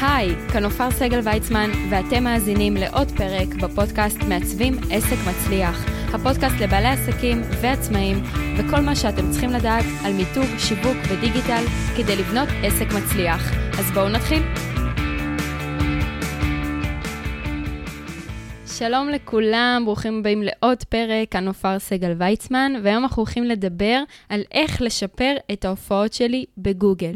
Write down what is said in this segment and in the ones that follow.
היי, כאן עופר סגל ויצמן, ואתם מאזינים לעוד פרק בפודקאסט מעצבים עסק מצליח. הפודקאסט לבעלי עסקים ועצמאים, וכל מה שאתם צריכים לדעת על מיתוג, שיווק ודיגיטל כדי לבנות עסק מצליח. אז בואו נתחיל. שלום לכולם, ברוכים הבאים לעוד פרק, כאן עופר סגל ויצמן, והיום אנחנו הולכים לדבר על איך לשפר את ההופעות שלי בגוגל.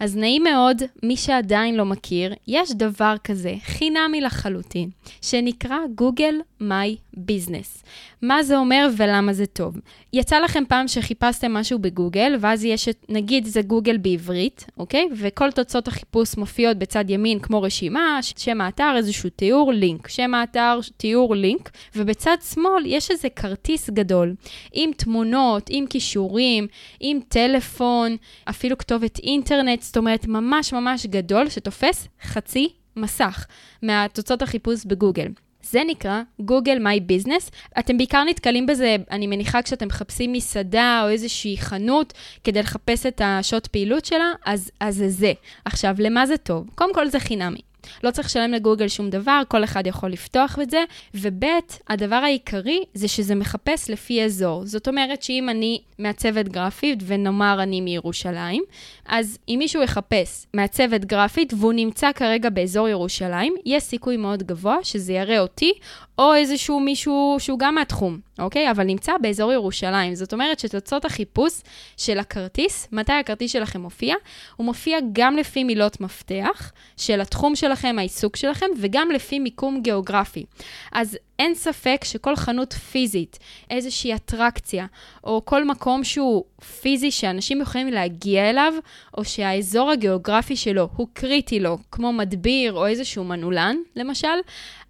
אז נעים מאוד, מי שעדיין לא מכיר, יש דבר כזה, חינמי לחלוטין, שנקרא גוגל מיי ביזנס. מה זה אומר ולמה זה טוב? יצא לכם פעם שחיפשתם משהו בגוגל, ואז יש, את, נגיד זה גוגל בעברית, אוקיי? וכל תוצאות החיפוש מופיעות בצד ימין כמו רשימה, שם האתר, איזשהו תיאור, לינק. שם האתר, תיאור, לינק, ובצד שמאל יש איזה כרטיס גדול, עם תמונות, עם כישורים, עם טלפון, אפילו כתובת אינטרנט, זאת אומרת, ממש ממש גדול, שתופס חצי מסך מהתוצאות החיפוש בגוגל. זה נקרא Google My Business. אתם בעיקר נתקלים בזה, אני מניחה, כשאתם מחפשים מסעדה או איזושהי חנות כדי לחפש את השעות פעילות שלה, אז, אז זה זה. עכשיו, למה זה טוב? קודם כל זה חינמי. לא צריך לשלם לגוגל שום דבר, כל אחד יכול לפתוח את זה. וב', הדבר העיקרי זה שזה מחפש לפי אזור. זאת אומרת שאם אני מעצבת גרפית, ונאמר אני מירושלים, אז אם מישהו יחפש מעצבת גרפית והוא נמצא כרגע באזור ירושלים, יש סיכוי מאוד גבוה שזה יראה אותי, או איזשהו מישהו שהוא גם מהתחום, אוקיי? אבל נמצא באזור ירושלים. זאת אומרת שתוצאות החיפוש של הכרטיס, מתי הכרטיס שלכם מופיע? הוא מופיע גם לפי מילות מפתח של התחום שלכם, העיסוק שלכם, וגם לפי מיקום גיאוגרפי. אז אין ספק שכל חנות פיזית, איזושהי אטרקציה, או כל מקום שהוא פיזי שאנשים יכולים להגיע אליו, או שהאזור הגיאוגרפי שלו הוא קריטי לו, כמו מדביר או איזשהו מנעולן, למשל,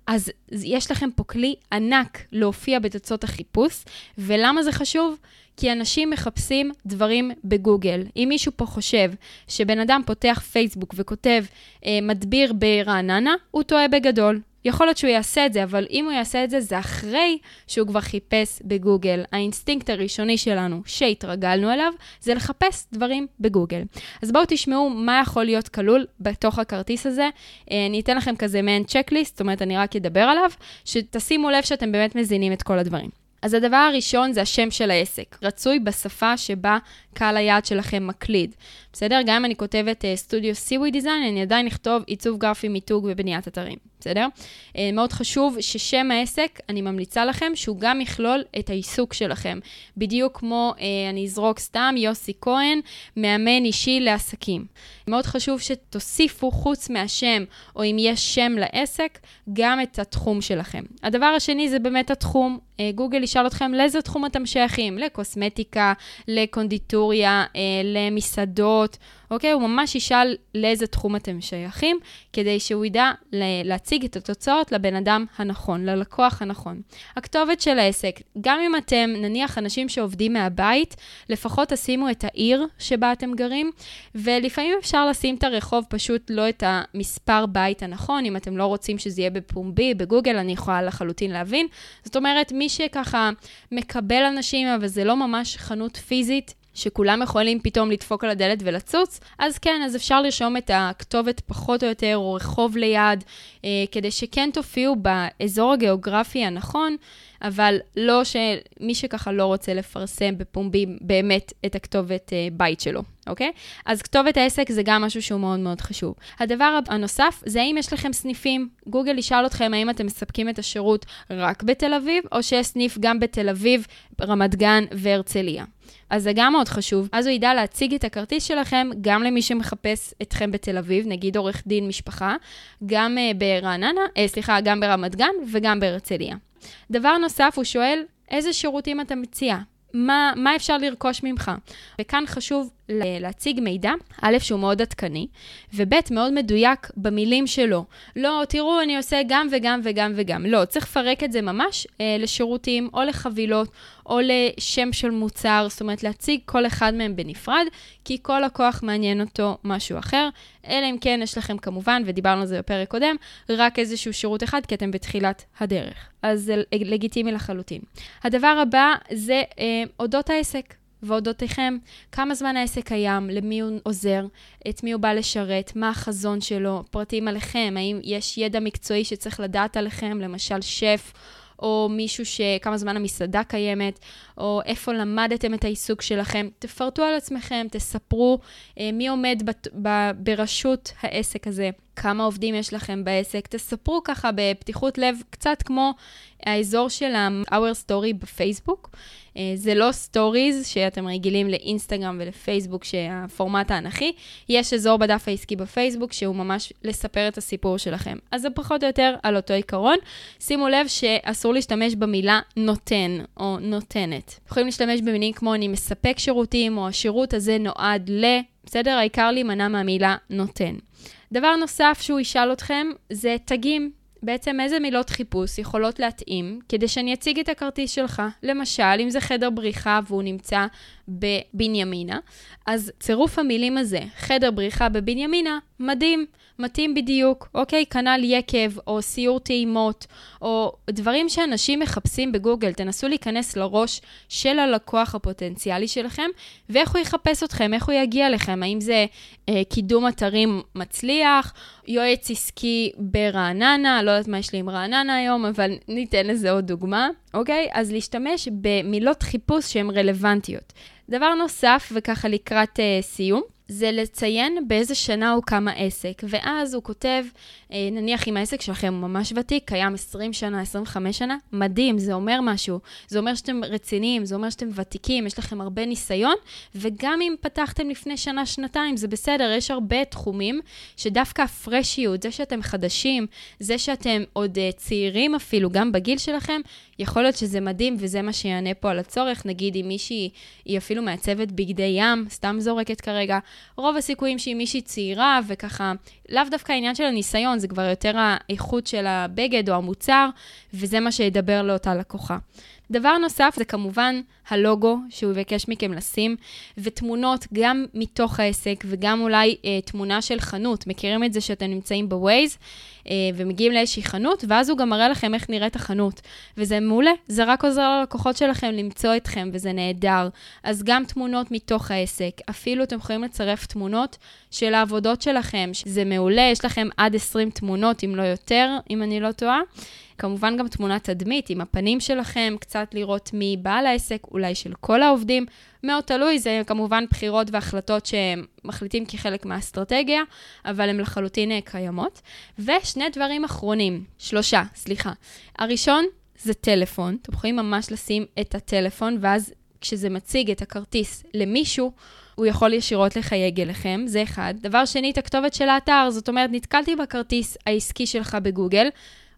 אז יש לכם פה כלי ענק להופיע בתוצאות החיפוש, ולמה זה חשוב? כי אנשים מחפשים דברים בגוגל. אם מישהו פה חושב שבן אדם פותח פייסבוק וכותב אה, מדביר ברעננה, הוא טועה בגדול. יכול להיות שהוא יעשה את זה, אבל אם הוא יעשה את זה, זה אחרי שהוא כבר חיפש בגוגל. האינסטינקט הראשוני שלנו, שהתרגלנו אליו, זה לחפש דברים בגוגל. אז בואו תשמעו מה יכול להיות כלול בתוך הכרטיס הזה. אה, אני אתן לכם כזה מעין checklist, זאת אומרת, אני רק אדבר עליו, שתשימו לב שאתם באמת מזינים את כל הדברים. אז הדבר הראשון זה השם של העסק. רצוי בשפה שבה קהל היעד שלכם מקליד. בסדר? גם אם אני כותבת סטודיו uh, CV Design, אני עדיין אכתוב עיצוב גרפי, מיתוג ובניית אתרים. בסדר? Uh, מאוד חשוב ששם העסק, אני ממליצה לכם שהוא גם יכלול את העיסוק שלכם. בדיוק כמו, uh, אני אזרוק סתם, יוסי כהן, מאמן אישי לעסקים. מאוד חשוב שתוסיפו, חוץ מהשם, או אם יש שם לעסק, גם את התחום שלכם. הדבר השני זה באמת התחום. Uh, גוגל ישאל אתכם לאיזה תחום אתם שייכים, לקוסמטיקה, לקונדיטוריה, uh, למסעדות. אוקיי? הוא ממש ישאל לאיזה תחום אתם שייכים, כדי שהוא ידע להציג את התוצאות לבן אדם הנכון, ללקוח הנכון. הכתובת של העסק, גם אם אתם נניח אנשים שעובדים מהבית, לפחות תשימו את העיר שבה אתם גרים, ולפעמים אפשר לשים את הרחוב, פשוט לא את המספר בית הנכון, אם אתם לא רוצים שזה יהיה בפומבי, בגוגל, אני יכולה לחלוטין להבין. זאת אומרת, מי שככה מקבל אנשים, אבל זה לא ממש חנות פיזית, שכולם יכולים פתאום לדפוק על הדלת ולצוץ, אז כן, אז אפשר לרשום את הכתובת פחות או יותר, או רחוב ליד, אה, כדי שכן תופיעו באזור הגיאוגרפי הנכון, אבל לא שמי שככה לא רוצה לפרסם בפומבי באמת את הכתובת אה, בית שלו, אוקיי? אז כתובת העסק זה גם משהו שהוא מאוד מאוד חשוב. הדבר הנוסף זה האם יש לכם סניפים. גוגל ישאל אתכם האם אתם מספקים את השירות רק בתל אביב, או שיש סניף גם בתל אביב, רמת גן והרצליה. אז זה גם מאוד חשוב. אז הוא ידע להציג את הכרטיס שלכם גם למי שמחפש אתכם בתל אביב, נגיד עורך דין משפחה, גם uh, ברעננה, uh, סליחה, גם ברמת גן וגם בהרצליה. דבר נוסף, הוא שואל, איזה שירותים אתה מציע? מה, מה אפשר לרכוש ממך? וכאן חשוב להציג מידע, א', שהוא מאוד עדכני, וב', מאוד מדויק במילים שלו. לא, תראו, אני עושה גם וגם וגם וגם. לא, צריך לפרק את זה ממש אה, לשירותים או לחבילות או לשם של מוצר, זאת אומרת, להציג כל אחד מהם בנפרד, כי כל לקוח מעניין אותו משהו אחר, אלא אם כן יש לכם כמובן, ודיברנו על זה בפרק קודם, רק איזשהו שירות אחד, כי אתם בתחילת הדרך. אז זה לגיטימי לחלוטין. הדבר הבא זה אה, אודות העסק. ואודותיכם, כמה זמן העסק קיים, למי הוא עוזר, את מי הוא בא לשרת, מה החזון שלו, פרטים עליכם, האם יש ידע מקצועי שצריך לדעת עליכם, למשל שף. או מישהו שכמה זמן המסעדה קיימת, או איפה למדתם את העיסוק שלכם. תפרטו על עצמכם, תספרו אה, מי עומד בת, ב, בראשות העסק הזה, כמה עובדים יש לכם בעסק. תספרו ככה בפתיחות לב, קצת כמו האזור של ה-Our Story בפייסבוק. אה, זה לא stories שאתם רגילים לאינסטגרם ולפייסבוק, שהפורמט האנכי. יש אזור בדף העסקי בפייסבוק שהוא ממש לספר את הסיפור שלכם. אז זה פחות או יותר על אותו עיקרון. שימו לב שאסור להשתמש במילה נותן או נותנת. יכולים להשתמש במילים כמו אני מספק שירותים, או השירות הזה נועד ל... בסדר? העיקר להימנע מהמילה נותן. דבר נוסף שהוא ישאל אתכם זה תגים. בעצם איזה מילות חיפוש יכולות להתאים כדי שאני אציג את הכרטיס שלך. למשל, אם זה חדר בריחה והוא נמצא בבנימינה, אז צירוף המילים הזה, חדר בריחה בבנימינה, מדהים. מתאים בדיוק, אוקיי? כנ"ל יקב, או סיור טעימות, או דברים שאנשים מחפשים בגוגל. תנסו להיכנס לראש של הלקוח הפוטנציאלי שלכם, ואיך הוא יחפש אתכם, איך הוא יגיע לכם. האם זה אה, קידום אתרים מצליח, יועץ עסקי ברעננה, לא יודעת מה יש לי עם רעננה היום, אבל ניתן לזה עוד דוגמה, אוקיי? אז להשתמש במילות חיפוש שהן רלוונטיות. דבר נוסף, וככה לקראת אה, סיום, זה לציין באיזה שנה הוקם העסק, ואז הוא כותב, אה, נניח אם העסק שלכם הוא ממש ותיק, קיים 20 שנה, 25 שנה, מדהים, זה אומר משהו. זה אומר שאתם רציניים, זה אומר שאתם ותיקים, יש לכם הרבה ניסיון, וגם אם פתחתם לפני שנה, שנתיים, זה בסדר, יש הרבה תחומים שדווקא הפרשיות, זה שאתם חדשים, זה שאתם עוד uh, צעירים אפילו, גם בגיל שלכם, יכול להיות שזה מדהים וזה מה שיענה פה על הצורך. נגיד אם מישהי היא אפילו מעצבת בגדי ים, סתם זורקת כרגע, רוב הסיכויים שהיא מישהי צעירה וככה, לאו דווקא העניין של הניסיון, זה כבר יותר האיכות של הבגד או המוצר, וזה מה שידבר לאותה לקוחה. דבר נוסף זה כמובן הלוגו שהוא יבקש מכם לשים, ותמונות גם מתוך העסק וגם אולי אה, תמונה של חנות. מכירים את זה שאתם נמצאים בווייז אה, ומגיעים לאיזושהי חנות, ואז הוא גם מראה לכם איך נראית החנות. וזה מעולה, זה רק עוזר ללקוחות שלכם למצוא אתכם, וזה נהדר. אז גם תמונות מתוך העסק. אפילו אתם יכולים לצרף תמונות של העבודות שלכם, זה מעולה, יש לכם עד 20 תמונות, אם לא יותר, אם אני לא טועה. כמובן גם תמונת תדמית עם הפנים שלכם, קצת לראות מי בעל העסק, אולי של כל העובדים. מאוד תלוי, זה כמובן בחירות והחלטות שהם מחליטים כחלק מהאסטרטגיה, אבל הן לחלוטין אה, קיימות. ושני דברים אחרונים, שלושה, סליחה. הראשון זה טלפון, אתם יכולים ממש לשים את הטלפון, ואז כשזה מציג את הכרטיס למישהו, הוא יכול ישירות לחייג אליכם, זה אחד. דבר שני, את הכתובת של האתר, זאת אומרת, נתקלתי בכרטיס העסקי שלך בגוגל,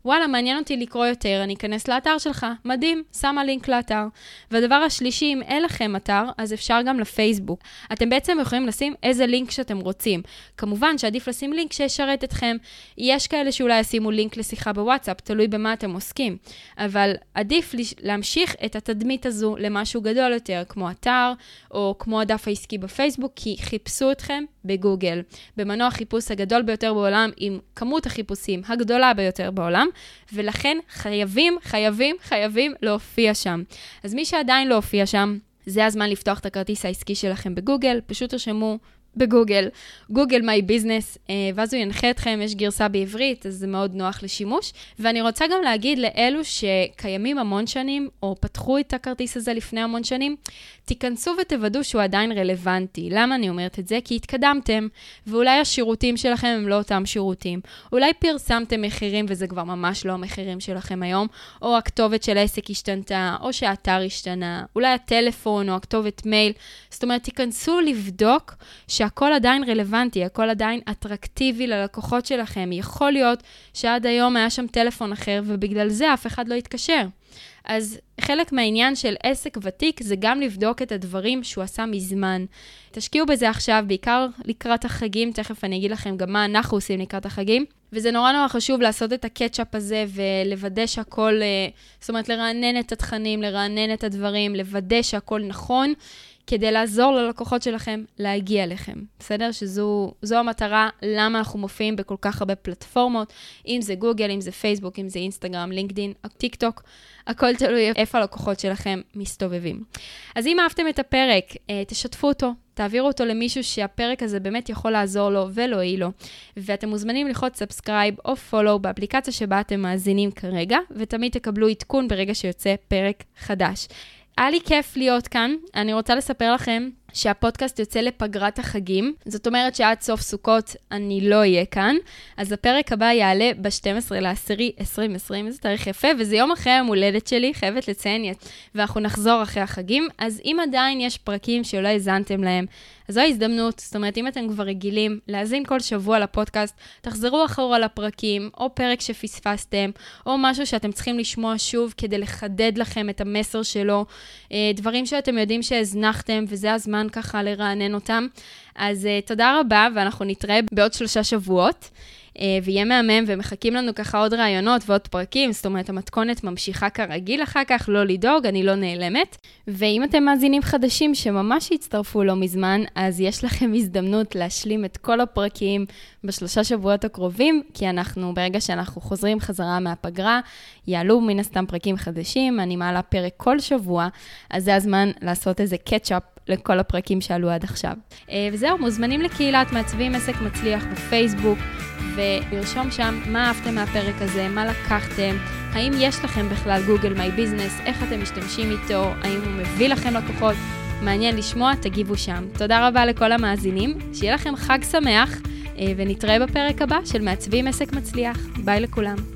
וואלה, מעניין אותי לקרוא יותר, אני אכנס לאתר שלך, מדהים, שמה לינק לאתר. והדבר השלישי, אם אין לכם אתר, אז אפשר גם לפייסבוק. אתם בעצם יכולים לשים איזה לינק שאתם רוצים. כמובן שעדיף לשים לינק שישרת אתכם. יש כאלה שאולי ישימו לינק לשיחה בוואטסאפ, תלוי במה אתם עוסקים. אבל עדיף להמשיך את התדמית הזו למשהו גדול יותר, כמו אתר, או כמו הדף העסקי בפייסבוק, כי חיפשו אתכם בגוגל. במנוע החיפוש הגדול ביותר בעולם, עם כמות החיפושים הגדולה ביותר בעולם, ולכן חייבים, חייבים, חייבים להופיע שם. אז מי שעדיין לא הופיע שם, זה הזמן לפתוח את הכרטיס העסקי שלכם בגוגל, פשוט תרשמו בגוגל, גוגל מיי ביזנס, ואז הוא ינחה אתכם, יש גרסה בעברית, אז זה מאוד נוח לשימוש. ואני רוצה גם להגיד לאלו שקיימים המון שנים, או פתחו את הכרטיס הזה לפני המון שנים, תיכנסו ותוודאו שהוא עדיין רלוונטי. למה אני אומרת את זה? כי התקדמתם, ואולי השירותים שלכם הם לא אותם שירותים. אולי פרסמתם מחירים וזה כבר ממש לא המחירים שלכם היום, או הכתובת של העסק השתנתה, או שהאתר השתנה, אולי הטלפון או הכתובת מייל. זאת אומרת, תיכנסו לבדוק שהכל עדיין רלוונטי, הכל עדיין אטרקטיבי ללקוחות שלכם. יכול להיות שעד היום היה שם טלפון אחר ובגלל זה אף אחד לא התקשר. אז חלק מהעניין של עסק ותיק זה גם לבדוק את הדברים שהוא עשה מזמן. תשקיעו בזה עכשיו, בעיקר לקראת החגים, תכף אני אגיד לכם גם מה אנחנו עושים לקראת החגים. וזה נורא נורא חשוב לעשות את ה catch-up הזה ולוודא שהכל, אה, זאת אומרת, לרענן את התכנים, לרענן את הדברים, לוודא שהכל נכון. כדי לעזור ללקוחות שלכם להגיע אליכם, בסדר? שזו המטרה, למה אנחנו מופיעים בכל כך הרבה פלטפורמות, אם זה גוגל, אם זה פייסבוק, אם זה אינסטגרם, לינקדין, טיק טוק, הכל תלוי איפה הלקוחות שלכם מסתובבים. אז אם אהבתם את הפרק, אה, תשתפו אותו, תעבירו אותו למישהו שהפרק הזה באמת יכול לעזור לו ולהועיל לו. ואתם מוזמנים ללחוץ subscribe או follow באפליקציה שבה אתם מאזינים כרגע, ותמיד תקבלו עדכון ברגע שיוצא פרק חדש. היה לי כיף להיות כאן. אני רוצה לספר לכם שהפודקאסט יוצא לפגרת החגים. זאת אומרת שעד סוף סוכות אני לא אהיה כאן. אז הפרק הבא יעלה ב-12 לעשירי 2020, זה תאריך יפה, וזה יום אחרי היום הולדת שלי, חייבת לציין, ואנחנו נחזור אחרי החגים. אז אם עדיין יש פרקים שלא האזנתם להם, אז זו ההזדמנות, זאת אומרת, אם אתם כבר רגילים להאזין כל שבוע לפודקאסט, תחזרו אחורה לפרקים, או פרק שפספסתם, או משהו שאתם צריכים לשמוע שוב כדי לחדד לכם את המסר שלו, אה, דברים שאתם יודעים שהזנחתם, וזה הזמן ככה לרענן אותם. אז uh, תודה רבה, ואנחנו נתראה בעוד שלושה שבועות. Uh, ויהיה מהמם, ומחכים לנו ככה עוד רעיונות ועוד פרקים, זאת אומרת, המתכונת ממשיכה כרגיל אחר כך, לא לדאוג, אני לא נעלמת. ואם אתם מאזינים חדשים שממש הצטרפו לא מזמן, אז יש לכם הזדמנות להשלים את כל הפרקים בשלושה שבועות הקרובים, כי אנחנו, ברגע שאנחנו חוזרים חזרה מהפגרה, יעלו מן הסתם פרקים חדשים, אני מעלה פרק כל שבוע, אז זה הזמן לעשות איזה קטשאפ לכל הפרקים שעלו עד עכשיו. אה, וזהו, מוזמנים לקהילת מעצבים עסק מצליח בפייסבוק, ולרשום שם מה אהבתם מהפרק הזה, מה לקחתם, האם יש לכם בכלל גוגל מיי ביזנס, איך אתם משתמשים איתו, האם הוא מביא לכם לקוחות. מעניין לשמוע, תגיבו שם. תודה רבה לכל המאזינים, שיהיה לכם חג שמח, אה, ונתראה בפרק הבא של מעצבים עסק מצליח. ביי לכולם.